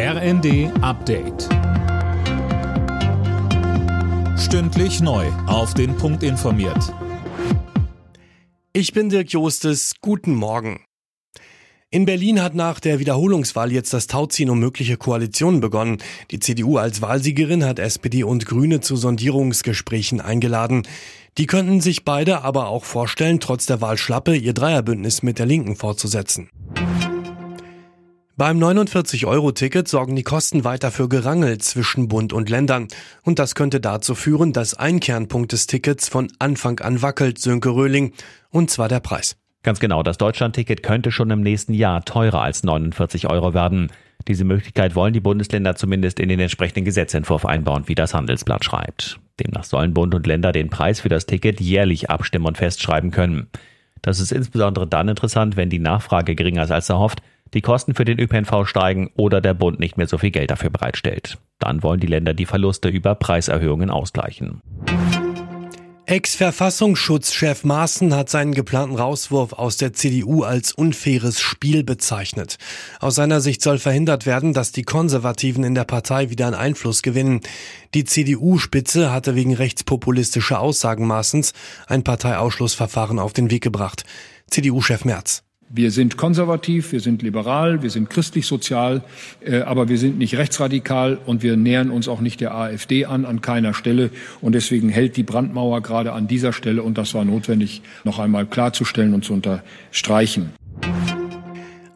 RND Update. Stündlich neu. Auf den Punkt informiert. Ich bin Dirk Jostes. Guten Morgen. In Berlin hat nach der Wiederholungswahl jetzt das Tauziehen um mögliche Koalitionen begonnen. Die CDU als Wahlsiegerin hat SPD und Grüne zu Sondierungsgesprächen eingeladen. Die könnten sich beide aber auch vorstellen, trotz der Wahlschlappe ihr Dreierbündnis mit der Linken fortzusetzen. Beim 49-Euro-Ticket sorgen die Kosten weiter für Gerangel zwischen Bund und Ländern. Und das könnte dazu führen, dass ein Kernpunkt des Tickets von Anfang an wackelt, Sönke Röhling. Und zwar der Preis. Ganz genau, das Deutschlandticket könnte schon im nächsten Jahr teurer als 49 Euro werden. Diese Möglichkeit wollen die Bundesländer zumindest in den entsprechenden Gesetzentwurf einbauen, wie das Handelsblatt schreibt. Demnach sollen Bund und Länder den Preis für das Ticket jährlich abstimmen und festschreiben können. Das ist insbesondere dann interessant, wenn die Nachfrage geringer ist als erhofft, die Kosten für den ÖPNV steigen oder der Bund nicht mehr so viel Geld dafür bereitstellt. Dann wollen die Länder die Verluste über Preiserhöhungen ausgleichen. Ex-Verfassungsschutzchef Maaßen hat seinen geplanten Rauswurf aus der CDU als unfaires Spiel bezeichnet. Aus seiner Sicht soll verhindert werden, dass die Konservativen in der Partei wieder an Einfluss gewinnen. Die CDU-Spitze hatte wegen rechtspopulistischer Aussagen Maaßens ein Parteiausschlussverfahren auf den Weg gebracht. CDU-Chef Merz. Wir sind konservativ, wir sind liberal, wir sind christlich-sozial, äh, aber wir sind nicht rechtsradikal und wir nähern uns auch nicht der AfD an, an keiner Stelle. Und deswegen hält die Brandmauer gerade an dieser Stelle, und das war notwendig, noch einmal klarzustellen und zu unterstreichen.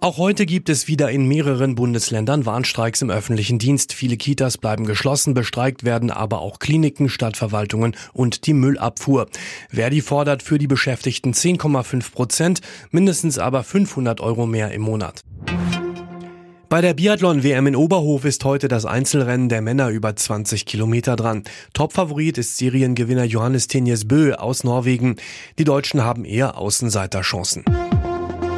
Auch heute gibt es wieder in mehreren Bundesländern Warnstreiks im öffentlichen Dienst. Viele Kitas bleiben geschlossen, bestreikt werden aber auch Kliniken, Stadtverwaltungen und die Müllabfuhr. Verdi fordert für die Beschäftigten 10,5 Prozent, mindestens aber 500 Euro mehr im Monat. Bei der Biathlon-WM in Oberhof ist heute das Einzelrennen der Männer über 20 Kilometer dran. Topfavorit ist Seriengewinner Johannes Tenjes Bö aus Norwegen. Die Deutschen haben eher Außenseiterchancen.